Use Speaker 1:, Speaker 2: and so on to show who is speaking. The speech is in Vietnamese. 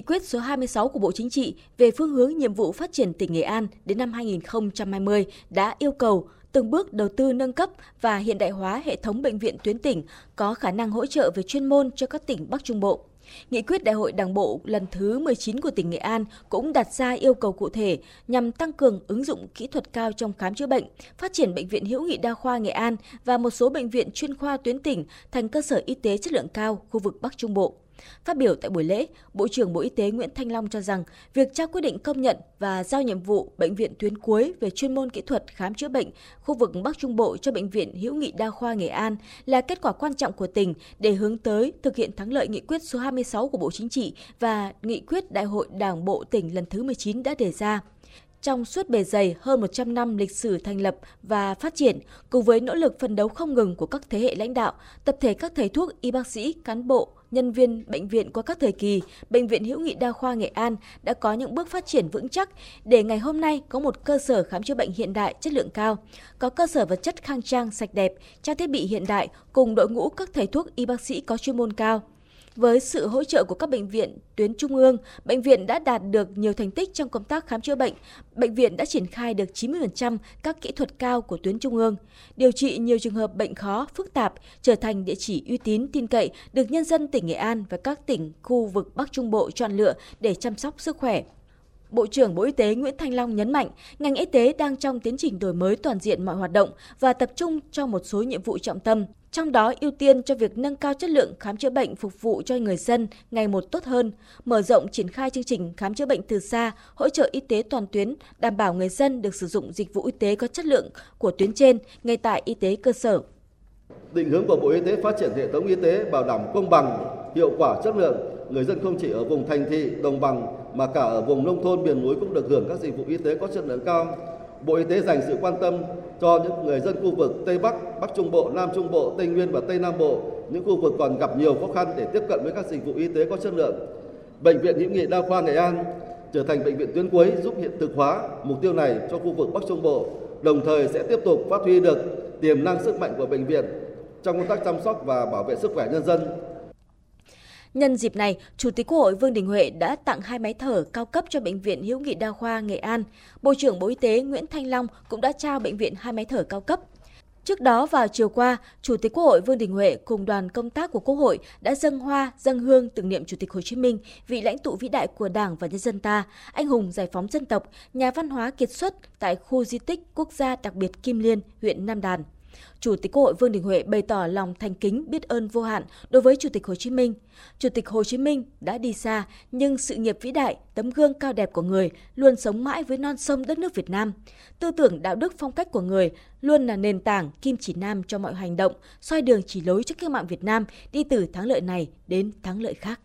Speaker 1: Nghị quyết số 26 của Bộ Chính trị về phương hướng nhiệm vụ phát triển tỉnh Nghệ An đến năm 2020 đã yêu cầu từng bước đầu tư nâng cấp và hiện đại hóa hệ thống bệnh viện tuyến tỉnh có khả năng hỗ trợ về chuyên môn cho các tỉnh Bắc Trung Bộ. Nghị quyết Đại hội Đảng bộ lần thứ 19 của tỉnh Nghệ An cũng đặt ra yêu cầu cụ thể nhằm tăng cường ứng dụng kỹ thuật cao trong khám chữa bệnh, phát triển bệnh viện hữu nghị đa khoa Nghệ An và một số bệnh viện chuyên khoa tuyến tỉnh thành cơ sở y tế chất lượng cao khu vực Bắc Trung Bộ. Phát biểu tại buổi lễ, Bộ trưởng Bộ Y tế Nguyễn Thanh Long cho rằng việc trao quyết định công nhận và giao nhiệm vụ bệnh viện tuyến cuối về chuyên môn kỹ thuật khám chữa bệnh khu vực Bắc Trung Bộ cho bệnh viện Hữu nghị Đa khoa Nghệ An là kết quả quan trọng của tỉnh để hướng tới thực hiện thắng lợi nghị quyết số 26 của Bộ Chính trị và nghị quyết Đại hội Đảng bộ tỉnh lần thứ 19 đã đề ra. Trong suốt bề dày hơn 100 năm lịch sử thành lập và phát triển, cùng với nỗ lực phấn đấu không ngừng của các thế hệ lãnh đạo, tập thể các thầy thuốc, y bác sĩ, cán bộ, nhân viên bệnh viện qua các thời kỳ, Bệnh viện Hữu nghị Đa khoa Nghệ An đã có những bước phát triển vững chắc để ngày hôm nay có một cơ sở khám chữa bệnh hiện đại chất lượng cao, có cơ sở vật chất khang trang sạch đẹp, trang thiết bị hiện đại cùng đội ngũ các thầy thuốc y bác sĩ có chuyên môn cao. Với sự hỗ trợ của các bệnh viện tuyến trung ương, bệnh viện đã đạt được nhiều thành tích trong công tác khám chữa bệnh. Bệnh viện đã triển khai được 90% các kỹ thuật cao của tuyến trung ương, điều trị nhiều trường hợp bệnh khó, phức tạp, trở thành địa chỉ uy tín, tin cậy được nhân dân tỉnh Nghệ An và các tỉnh khu vực Bắc Trung Bộ chọn lựa để chăm sóc sức khỏe. Bộ trưởng Bộ Y tế Nguyễn Thanh Long nhấn mạnh, ngành y tế đang trong tiến trình đổi mới toàn diện mọi hoạt động và tập trung cho một số nhiệm vụ trọng tâm, trong đó ưu tiên cho việc nâng cao chất lượng khám chữa bệnh phục vụ cho người dân ngày một tốt hơn, mở rộng triển khai chương trình khám chữa bệnh từ xa, hỗ trợ y tế toàn tuyến, đảm bảo người dân được sử dụng dịch vụ y tế có chất lượng của tuyến trên ngay tại y tế cơ sở.
Speaker 2: Định hướng của Bộ Y tế phát triển hệ thống y tế bảo đảm công bằng, hiệu quả, chất lượng, người dân không chỉ ở vùng thành thị, đồng bằng mà cả ở vùng nông thôn miền núi cũng được hưởng các dịch vụ y tế có chất lượng cao. Bộ Y tế dành sự quan tâm cho những người dân khu vực Tây Bắc, Bắc Trung Bộ, Nam Trung Bộ, Tây Nguyên và Tây Nam Bộ, những khu vực còn gặp nhiều khó khăn để tiếp cận với các dịch vụ y tế có chất lượng. Bệnh viện Hữu nghị Đa khoa Nghệ An trở thành bệnh viện tuyến cuối giúp hiện thực hóa mục tiêu này cho khu vực Bắc Trung Bộ, đồng thời sẽ tiếp tục phát huy được tiềm năng sức mạnh của bệnh viện trong công tác chăm sóc và bảo vệ sức khỏe nhân dân.
Speaker 1: Nhân dịp này, Chủ tịch Quốc hội Vương Đình Huệ đã tặng hai máy thở cao cấp cho Bệnh viện Hữu nghị Đa khoa Nghệ An. Bộ trưởng Bộ Y tế Nguyễn Thanh Long cũng đã trao bệnh viện hai máy thở cao cấp. Trước đó vào chiều qua, Chủ tịch Quốc hội Vương Đình Huệ cùng đoàn công tác của Quốc hội đã dâng hoa, dâng hương tưởng niệm Chủ tịch Hồ Chí Minh, vị lãnh tụ vĩ đại của Đảng và nhân dân ta, anh hùng giải phóng dân tộc, nhà văn hóa kiệt xuất tại khu di tích quốc gia đặc biệt Kim Liên, huyện Nam Đàn. Chủ tịch Quốc hội Vương Đình Huệ bày tỏ lòng thành kính biết ơn vô hạn đối với Chủ tịch Hồ Chí Minh. Chủ tịch Hồ Chí Minh đã đi xa, nhưng sự nghiệp vĩ đại, tấm gương cao đẹp của người luôn sống mãi với non sông đất nước Việt Nam. Tư tưởng đạo đức phong cách của người luôn là nền tảng kim chỉ nam cho mọi hành động, soi đường chỉ lối cho cách mạng Việt Nam đi từ thắng lợi này đến thắng lợi khác.